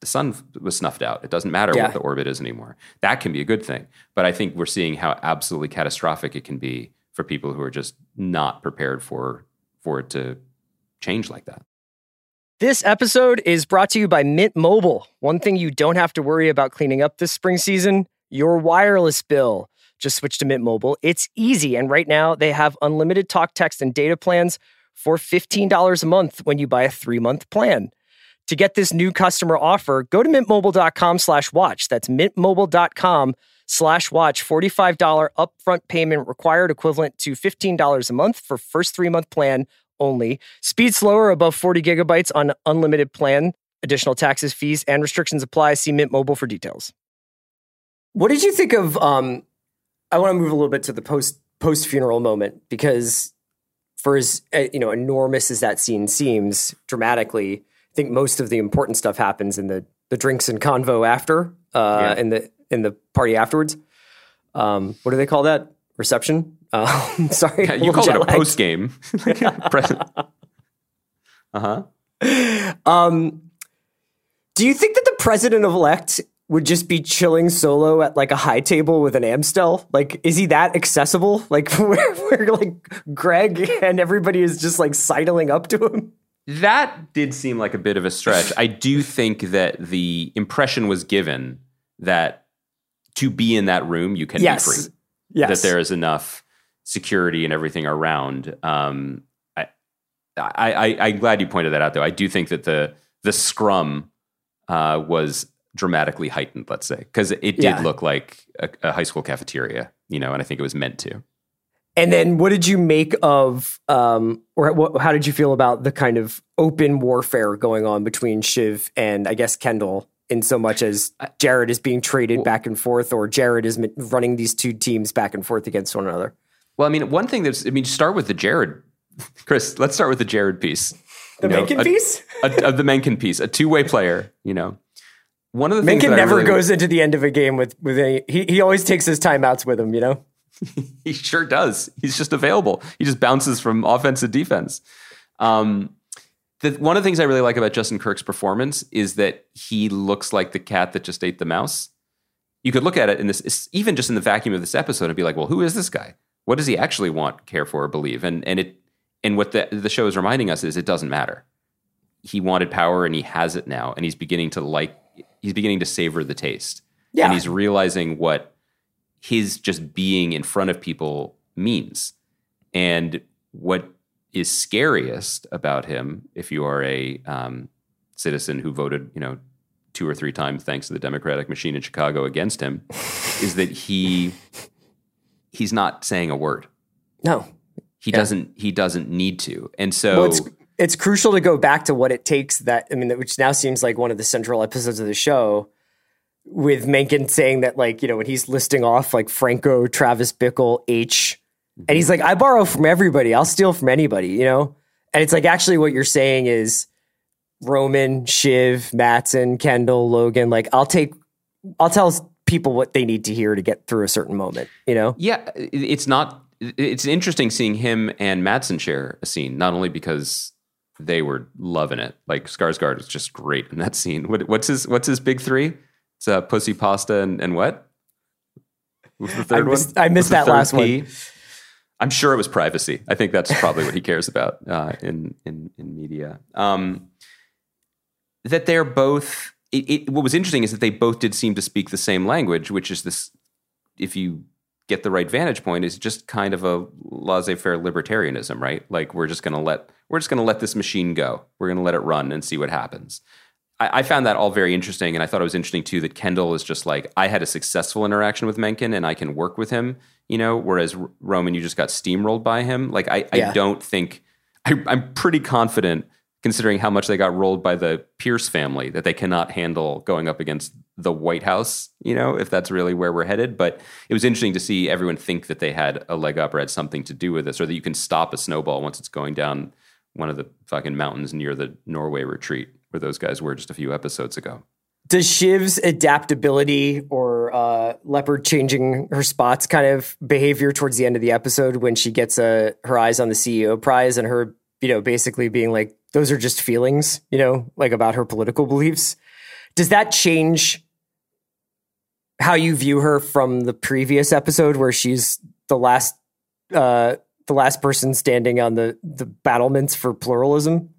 the sun was snuffed out. It doesn't matter Yeah. what the orbit is anymore. That can be a good thing, but I think we're seeing how absolutely catastrophic it can be for people who are just not prepared for for it to change like that. This episode is brought to you by Mint Mobile. One thing you don't have to worry about cleaning up this spring season your wireless bill. Just switch to Mint Mobile. It's easy. And right now, they have unlimited talk, text, and data plans for $15 a month when you buy a three month plan. To get this new customer offer, go to mintmobile.com slash watch. That's mintmobile.com slash watch. $45 upfront payment required, equivalent to $15 a month for first three month plan only. Speed slower above 40 gigabytes on unlimited plan. Additional taxes, fees, and restrictions apply. See Mint Mobile for details. What did you think of? Um, I want to move a little bit to the post post funeral moment because, for as uh, you know, enormous as that scene seems dramatically, I think most of the important stuff happens in the the drinks and convo after, uh, Yeah. in the in the party afterwards. Um, what do they call that? Reception. Uh, sorry, you little call it a post game. uh huh. Um, do you think that the president of elect would just be chilling solo at like a high table with an Amstel? Like, is he that accessible? Like, where, where like Greg and everybody is just like sidling up to him? That did seem like a bit of a stretch. I do think that the impression was given that to be in that room, you can Yes. be free. Yes. That there is enough security and everything around. Um, I, I, I, I'm glad you pointed that out, though. I do think that the the scrum uh, was dramatically heightened. Let's say because it did Yeah. look like a, a high school cafeteria, you know, and I think it was meant to. And then, what did you make of, um, or what, how did you feel about the kind of open warfare going on between Shiv and I guess Kendall? In so much as Jeryd is being traded back and forth, or Jeryd is running these two teams back and forth against one another. Well, I mean, one thing that's, I mean, start with the Jeryd, Chris, let's start with the Jeryd piece. The You know, Mencken a- piece? a- of the Mencken piece, a two way player, you know. One of the things Mencken never really- goes into the end of a game with with any. He he always takes his timeouts with him. You know. He sure does. He's just available. He just bounces from offense to defense. Um, the, one of the things I really like about Justin Kirk's performance is that he looks like the cat that just ate the mouse. You could look at it in this, even just in the vacuum of this episode, and be like, "Well, who is this guy? What does he actually want, care for, or believe?" And and it and what the the show is reminding us is it doesn't matter. He wanted power, and he has it now, and he's beginning to like. He's beginning to savor the taste, Yeah. and he's realizing what his just being in front of people means. And what is scariest about him, if you are a um, citizen who voted, you know, two or three times thanks to the Democratic machine in Chicago against him, is that he he's not saying a word. No. He Yeah. doesn't. He doesn't need to. And so Well, it's crucial to go back to what it takes that I mean, which now seems like one of the central episodes of the show, with Mencken saying that like you know when he's listing off like Franco, Travis Bickle, H, and he's like, I borrow from everybody, I'll steal from anybody, you know, and it's like actually what you're saying is Roman, Shiv, Matsson, Kendall, Logan, like I'll take, I'll tell people what they need to hear to get through a certain moment, you know. Yeah, it's not. It's interesting seeing him and Matsson share a scene, not only because they were loving it. Like Skarsgård was just great in that scene. What, what's his What's his big three? It's uh, pussy, pasta, and, and what? What's the third missed- one? I missed that last third one. P? I'm sure it was privacy. I think that's probably what he cares about uh, in in in media. Um, that they're both. It, it, what was interesting is that they both did seem to speak the same language, which is this. If you get the right vantage point, is just kind of a laissez-faire libertarianism, right? Like we're just going to let we're just going to let this machine go. We're going to let it run and see what happens. I, I found that all very interesting, and I thought it was interesting too that Kendall is just like I had a successful interaction with Mencken, and I can work with him. You know, whereas Roman, you just got steamrolled by him. Like I, Yeah. I don't think I, I'm pretty confident, considering how much they got rolled by the Pierce family, that they cannot handle going up against the White House. You know, if that's really where we're headed. But it was interesting to see everyone think that they had a leg up or had something to do with this, or that you can stop a snowball once it's going down one of the fucking mountains near the Norway retreat where those guys were just a few episodes ago. does Shiv's adaptability or uh, leopard changing her spots kind of behavior towards the end of the episode when she gets uh, her eyes on the CEO prize and her, you know, basically being like, those are just feelings, you know, like about her political beliefs. Does that change how you view her from the previous episode where she's the last, uh, the last person standing on the the battlements for pluralism?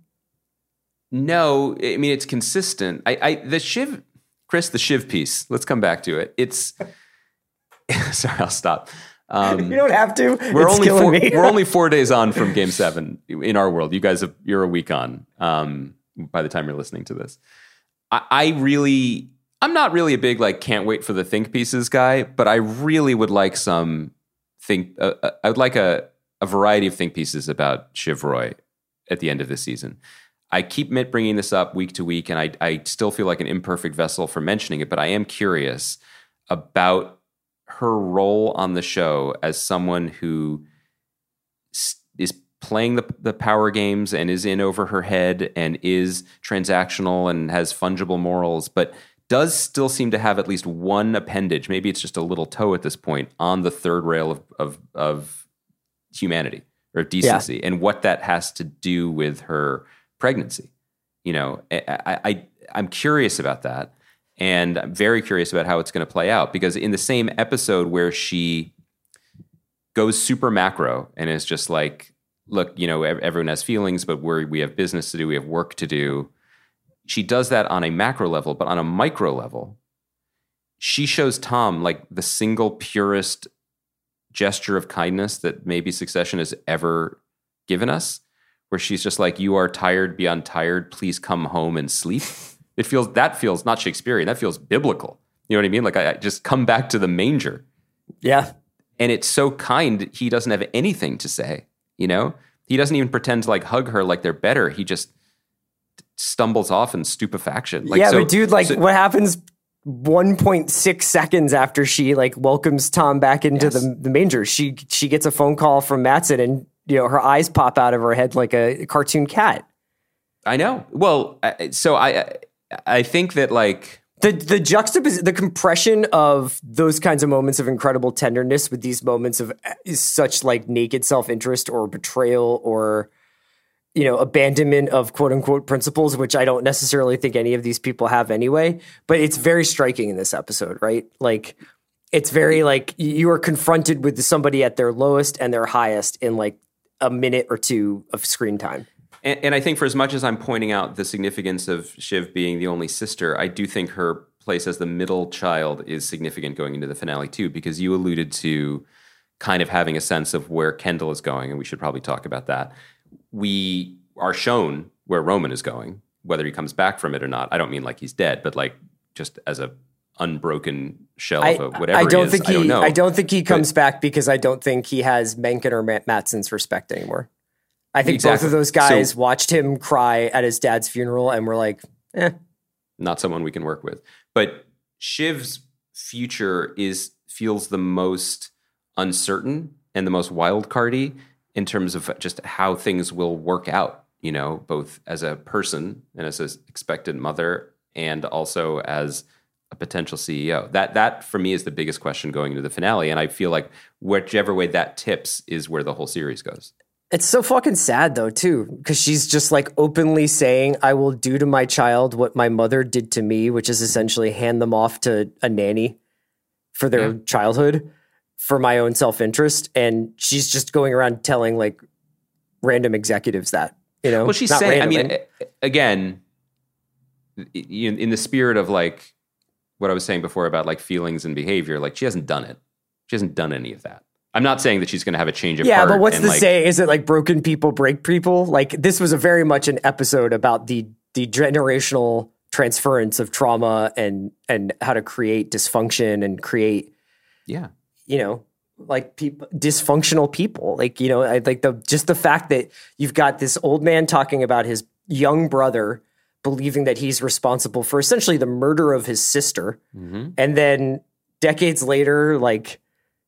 No, I mean it's consistent. I, I the Shiv, Chris, the Shiv piece. Let's come back to it. It's sorry, I'll stop. Um, You don't have to. we're It's only four, we're only four days on from Game Seven in our world. You guys, have, you're a week on. Um, by the time you're listening to this, I, I really, I'm not really a big like can't wait for the think pieces guy, but I really would like some think. Uh, uh, I would like a a variety of think pieces about Shiv Roy at the end of this season. I keep bringing this up week to week, and I, I still feel like an imperfect vessel for mentioning it, but I am curious about her role on the show as someone who is playing the, the power games and is in over her head and is transactional and has fungible morals, but does still seem to have at least one appendage. Maybe it's just a little toe at this point on the third rail of, of, of humanity or decency and what that has to do with her pregnancy. You know, I, I I'm curious about that, and I'm very curious about how it's going to play out because in the same episode where she goes super macro and is just like, look, you know, everyone has feelings, but we we have business to do, we have work to do. She does that on a macro level, but on a micro level, she shows Tom like the single purest gesture of kindness that maybe Succession has ever given us, where she's just like, "You are tired beyond tired. Please come home and sleep." It feels that feels not Shakespearean. That feels biblical. You know what I mean? Like I, I just come back to the manger. Yeah, and it's so kind. He doesn't have anything to say. You know, he doesn't even pretend to like hug her like they're better. He just stumbles off in stupefaction. Like, yeah, so, but dude, like, so, what happens 1.6 seconds after she like welcomes Tom back into Yes. the, the manger? She she gets a phone call from Matsson, and you know her eyes pop out of her head like a cartoon cat. I know. Well, so I I think that like the the juxtaposition, the compression of those kinds of moments of incredible tenderness with these moments of uh, such like naked self interest or betrayal or you know abandonment of quote unquote principles, which I don't necessarily think any of these people have anyway. But it's very striking in this episode, right? Like it's very like you are confronted with somebody at their lowest and their highest in like a minute or two of screen time. And, and I think for as much as I'm pointing out the significance of Shiv being the only sister, I do think her place as the middle child is significant going into the finale too, because you alluded to kind of having a sense of where Kendall is going, and we should probably talk about that. We are shown where Roman is going, whether he comes back from it or not. I don't mean like he's dead, but like just as a unbroken shell I, of a whatever I don't is. think I he. don't know. I don't think he comes back because I don't think he has Mencken or Matsson's respect anymore. I think both of those guys So- watched him cry at his dad's funeral and were like, "Eh, not someone we can work with. But Shiv's future is feels the most uncertain and the most wild cardy in terms of just how things will work out, you know, both as a person and as an expected mother and also as a potential CEO. That that for me is the biggest question going into the finale. And I feel like whichever way that tips is where the whole series goes. It's so fucking sad though, too, because she's just like openly saying, I will do to my child what my mother did to me, which is essentially hand them off to a nanny for their Yeah. childhood for my own self interest. And she's just going around telling like random executives that, you know? Well, she's Not saying. I mean, again, in, in the spirit of like what I was saying before about like feelings and behavior, like she hasn't done it. She hasn't done any of that. I'm not saying that she's going to have a change of yeah, heart. but what's the like, say? Is it like broken people break people? Like this was a very much an episode about the the generational transference of trauma and and how to create dysfunction and create Yeah, you know like people dysfunctional people like you know I like the just the fact that you've got this old man talking about his young brother believing that he's responsible for essentially the murder of his sister mm-hmm. and then decades later like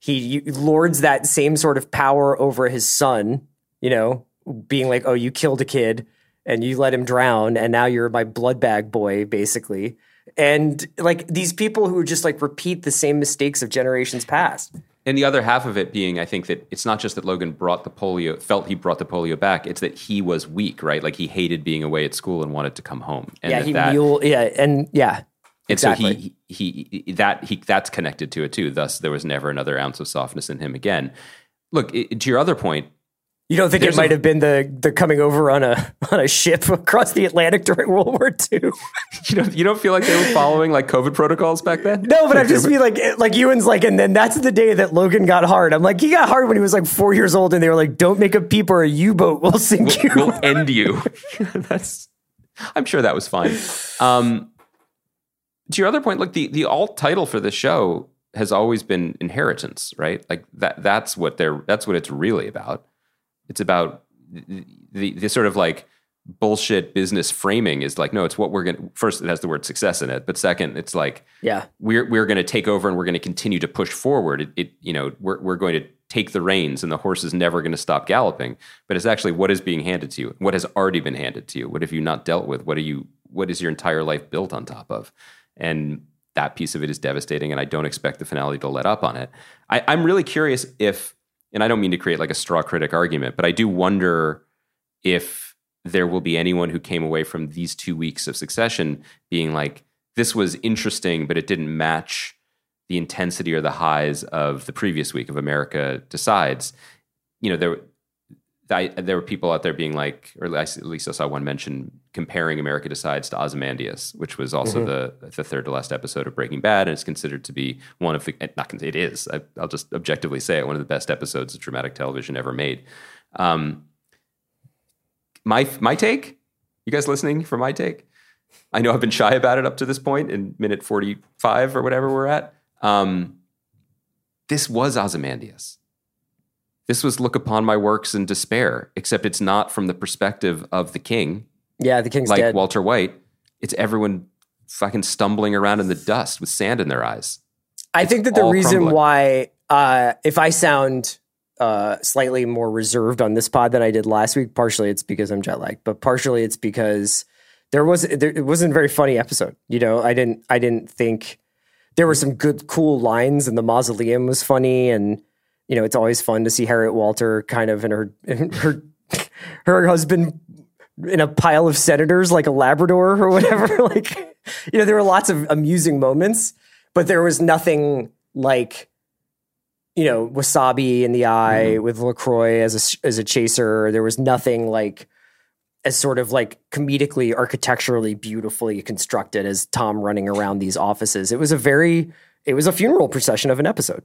he lords that same sort of power over his son you know being like oh you killed a kid and you let him drown and now you're my blood bag boy basically and like these people who just like repeat the same mistakes of generations past and the other half of it being, I think that it's not just that Logan brought the polio, felt he brought the polio back. It's that he was weak, right? Like he hated being away at school and wanted to come home. And yeah, he that, mule. Yeah, and yeah, and exactly. so he, he he that he that's connected to it too. Thus, there was never another ounce of softness in him again. Look i to your other point. you don't think it might a- have been the the coming over on a on a ship across the Atlantic during World War II? You don't you don't feel like they were following like COVID protocols back then? No, but I just feel like like Ewan's like, and then that's the day that Logan got hard. I'm like, he got hard when he was like four years old, and they were like, "Don't make a peep or a U boat will sink you." we'll end you. That's. I'm sure that was fine. Um, to your other point, like the the alt title for the show has always been inheritance, right? Like that. That's what they're. That's what it's really about. It's about the the, the sort of like bullshit business framing is like no it's what we're going to first it has the word success in it but second it's like yeah, we're we're going to take over and we're going to continue to push forward. It, it you know we're we're going to take the reins and the horse is never going to stop galloping. But it's actually what is being handed to you, what has already been handed to you. What have you not dealt with? What are you? What is your entire life built on top of? And that piece of it is devastating. And I don't expect the finale to let up on it. I, I'm really curious if, and I don't mean to create like a straw critic argument, but I do wonder if there will be anyone who came away from these two weeks of succession being like, this was interesting, but it didn't match the intensity or the highs of the previous week of America Decides. You know, there I, there were people out there being like, or at least I saw one mention comparing America Decides to Ozymandias, which was also the the third to last episode of Breaking Bad, and it's considered to be one of the not con- it is. I, I'll just objectively say it one of the best episodes of dramatic television ever made. Um, my my take, you guys listening for my take? I know I've been shy about it up to this point in minute forty five or whatever we're at. Um, this was Ozymandias. This was look upon my works in despair, except it's not from the perspective of the king, Yeah, the king's like dead. Walter White. It's everyone fucking stumbling around in the dust with sand in their eyes. I think that the reason crumbling. why, uh, if I sound uh, slightly more reserved on this pod than I did last week, partially it's because I'm jet lagged, but partially it's because there was there, it wasn't a very funny episode. You know, I didn't I didn't think there were some good cool lines, and the mausoleum was funny, and you know, it's always fun to see Harriet Walter kind of in her her her husband in a pile of senators like a Labrador or whatever. like, you know, there were lots of amusing moments, but there was nothing like, you know, wasabi in the eye mm-hmm. with Lacroix as a as a chaser. There was nothing like as sort of like comedically, architecturally beautifully constructed as Tom running around these offices. It was a very, it was a funeral procession of an episode.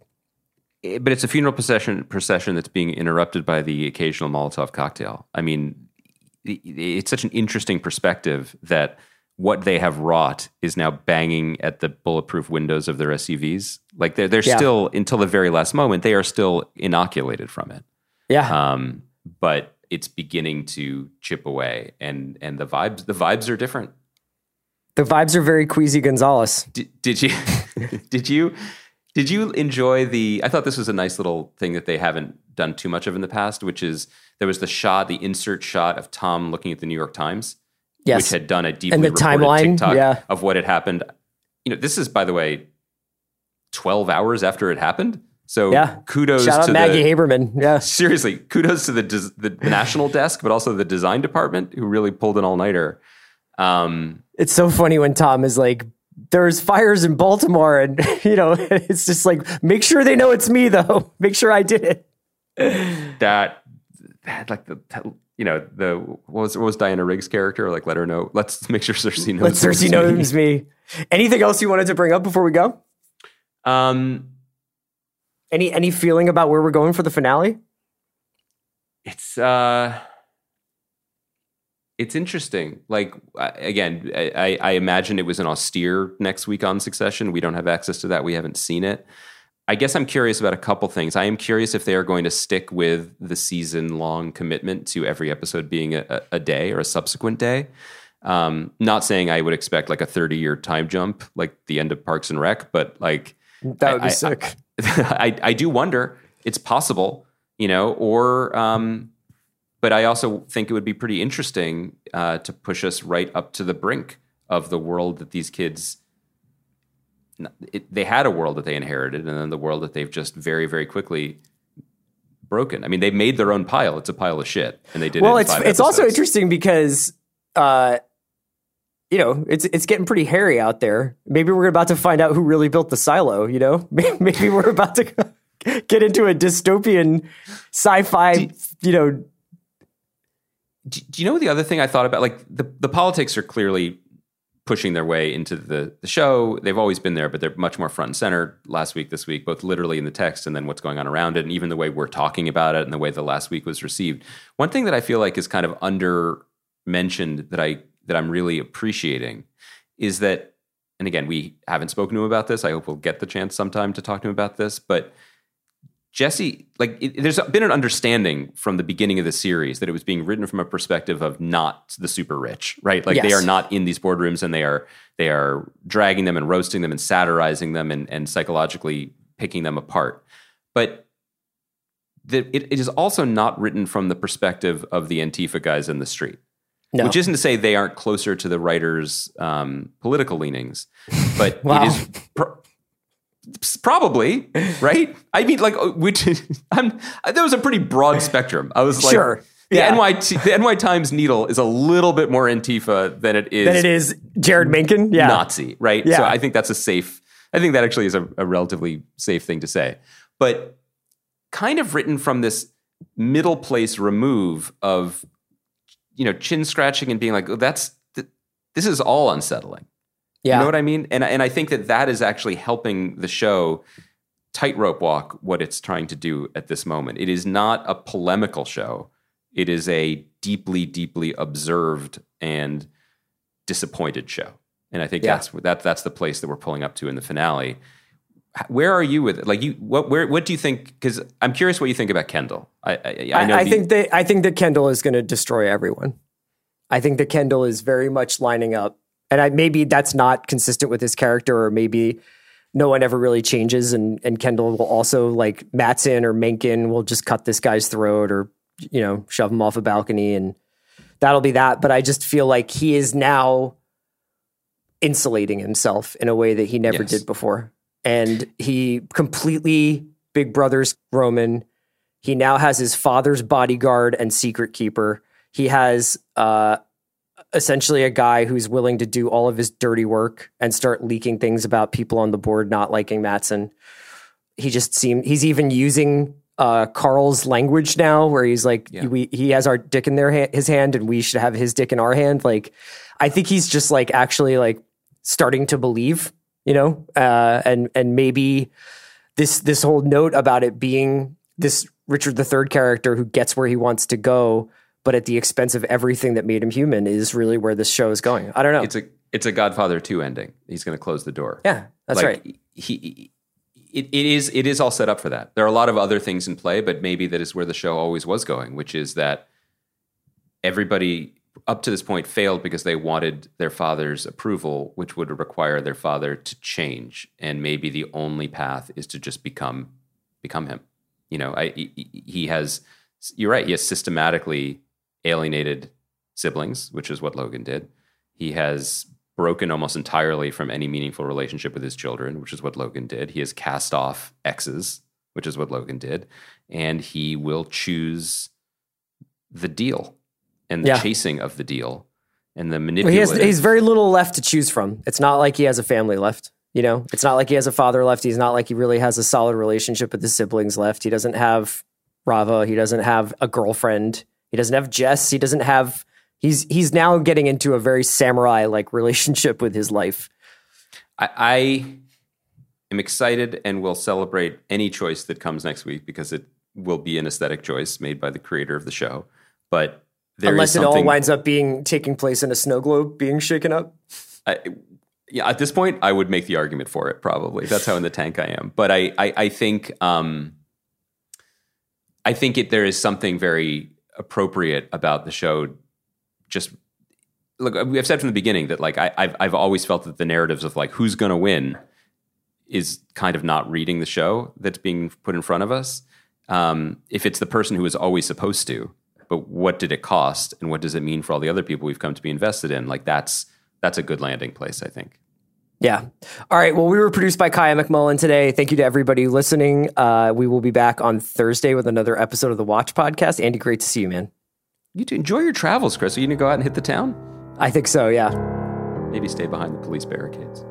Eh, but it's a funeral procession procession that's being interrupted by the occasional Molotov cocktail. I mean, it's such an interesting perspective that what they have wrought is now banging at the bulletproof windows of their SUVs. Like they're they're Yeah. still until the very last moment they are still inoculated from it. Yeah. Um, but it's beginning to chip away, and and the vibes the vibes are different. the vibes are very Queasy Gonzalez. Did, did you did you did you enjoy the I thought this was a nice little thing that they haven't done too much of in the past, which is there was the shot, the insert shot of Tom looking at the New York Times, Yes. which had done a deeply And the timeline, TikTok yeah. of what had happened. You know, this is by the way, twelve hours after it happened. So Yeah. kudos Shout out to Maggie the, Haberman. Yeah. seriously, kudos to the des- the national desk, but also the design department who really pulled an all nighter. Um, It's so funny when Tom is like, there's fires in Baltimore. And, you know, it's just like, make sure they know it's me, though. Make sure I did it. that that like the you know the what was what was Diana Riggs' character like let her know let's make sure Cersei knows Let Cersei me. know me. Anything else you wanted to bring up before we go? um Any any feeling about where we're going for the finale? it's uh it's interesting. Like again I, I imagine it was an austere next week on succession. We don't have access to that. We haven't seen it. I guess i'm curious about a couple things. I am curious if they are going to stick with the season long commitment to every episode being a, a- day or a subsequent day. Um, not saying i would expect like a 30 year time jump like the end of parks and rec but like That would be I- I- sick. I, I do wonder. It's possible, you know, or um, but I also think it would be pretty interesting uh, to push us right up to the brink of the world that these kids. It, they had a world that they inherited, and then the world that they've just very, very quickly broken. I mean, they made their own pile. It's a pile of shit, and they did. well, it in it's five it's also interesting because, uh, you know, it's it's getting pretty hairy out there. Maybe we're about to find out who really built the silo. You know, maybe we're about to get into a dystopian sci-fi. you know, do, do you know the other thing I thought about? Like the, the politics are clearly pushing their way into the, the show. They've always been there, but they're much more front and center last week, this week, both literally in the text and then what's going on around it, and even the way we're talking about it and the way the last week was received. One thing that I feel like is kind of under mentioned that I that I'm really appreciating is that, and again, we haven't spoken to him about this. I hope we'll get the chance sometime to talk to him about this, but Jesse, like, it, there's been an understanding from the beginning of the series that it was being written from a perspective of not the super rich, right? Like they are not in these boardrooms and they are they are dragging them and roasting them and satirizing them and, and psychologically picking them apart. But the, it, it is also not written from the perspective of the Antifa guys in the street. no. Which isn't to say they aren't closer to the writer's um, political leanings, but Wow. it is pro- probably right. I mean, like, uh, which I'm, there was a pretty broad spectrum. I was like, Sure. the Yeah. NYT, the NY Times needle is a little bit more Antifa than it is, than it is Jeryd Mencken. Yeah, Nazi, right? Yeah. So I think that's a safe. I think that actually is a, a relatively safe thing to say, but kind of written from this middle place remove of you know chin scratching and being like, oh, that's th- this is all unsettling. Yeah. You know what I mean? And and I think that that is actually helping the show tightrope walk what it's trying to do at this moment. It is not a polemical show. It is a deeply, deeply observed and disappointed show. And I think Yeah. that's that that's the place that we're pulling up to in the finale. Where are you with it? Like you, what, where, what do you think? Because I'm curious what you think about Kendall. I, I, I I, I the- think that I think that Kendall is going to destroy everyone. I think that Kendall is very much lining up, and I, maybe that's not consistent with his character, or maybe no one ever really changes, and and Kendall will also like Matsson or Mencken will just cut this guy's throat, or you know shove him off a balcony, and that'll be that. But I just feel like he is now insulating himself in a way that he never Yes. did before, and he completely Big Brother's Roman. He now has his father's bodyguard and secret keeper. He has uh, essentially a guy who's willing to do all of his dirty work and start leaking things about people on the board not liking Matsson. He just seemed he's even using uh, Karl's language now, where he's like, Yeah. we, he has our dick in their ha- his hand, and we should have his dick in our hand. Like, I think he's just like actually like starting to believe, you know, uh, and and maybe this this whole note about it being this Richard III character who gets where he wants to go, but at the expense of everything that made him human is really where this show is going. I don't know. it's a it's a Godfather two ending. He's going to close the door. yeah, that's like, right. He, it, it is it is all set up for that. There are a lot of other things in play, but maybe that is where the show always was going, which is that everybody up to this point failed because they wanted their father's approval, which would require their father to change, and maybe the only path is to just become become him. You know, I, he has. You're right. He has systematically alienated siblings, which is what Logan did. He has broken almost entirely from any meaningful relationship with his children, which is what Logan did. He has cast off exes, which is what Logan did. And he will choose the deal and the Yeah. chasing of the deal and the Well, he has he's very little left to choose from. It's not like he has a family left. You know, it's not like he has a father left. He's not like he really has a solid relationship with his siblings left. He doesn't have Rava. He doesn't have a girlfriend. He doesn't have Jess. He doesn't have. He's he's now getting into a very samurai like relationship with his life. I, I am excited and will celebrate any choice that comes next week because it will be an aesthetic choice made by the creator of the show. But there is Unless it all winds up being taking place in a snow globe being shaken up. I, yeah, at this point, I would make the argument for it. Probably that's how in the tank I am. But I, I, I think, um, I think it, there is something very appropriate about the show. Just look, I've said from the beginning that like I, I've, I've always felt that the narratives of like who's going to win is kind of not reading the show that's being put in front of us. Um, if it's the person who is always supposed to, but what did it cost, and what does it mean for all the other people we've come to be invested in? Like that's that's a good landing place, I think. Yeah. All right. Well, we were produced by Kaya McMullen today. Thank you to everybody listening. Uh, we will be back on Thursday with another episode of the Watch Podcast. Andy, great to see you, man. You do enjoy your travels, Chris. Are you gonna go out and hit the town? I think so. Yeah. Maybe stay behind the police barricades.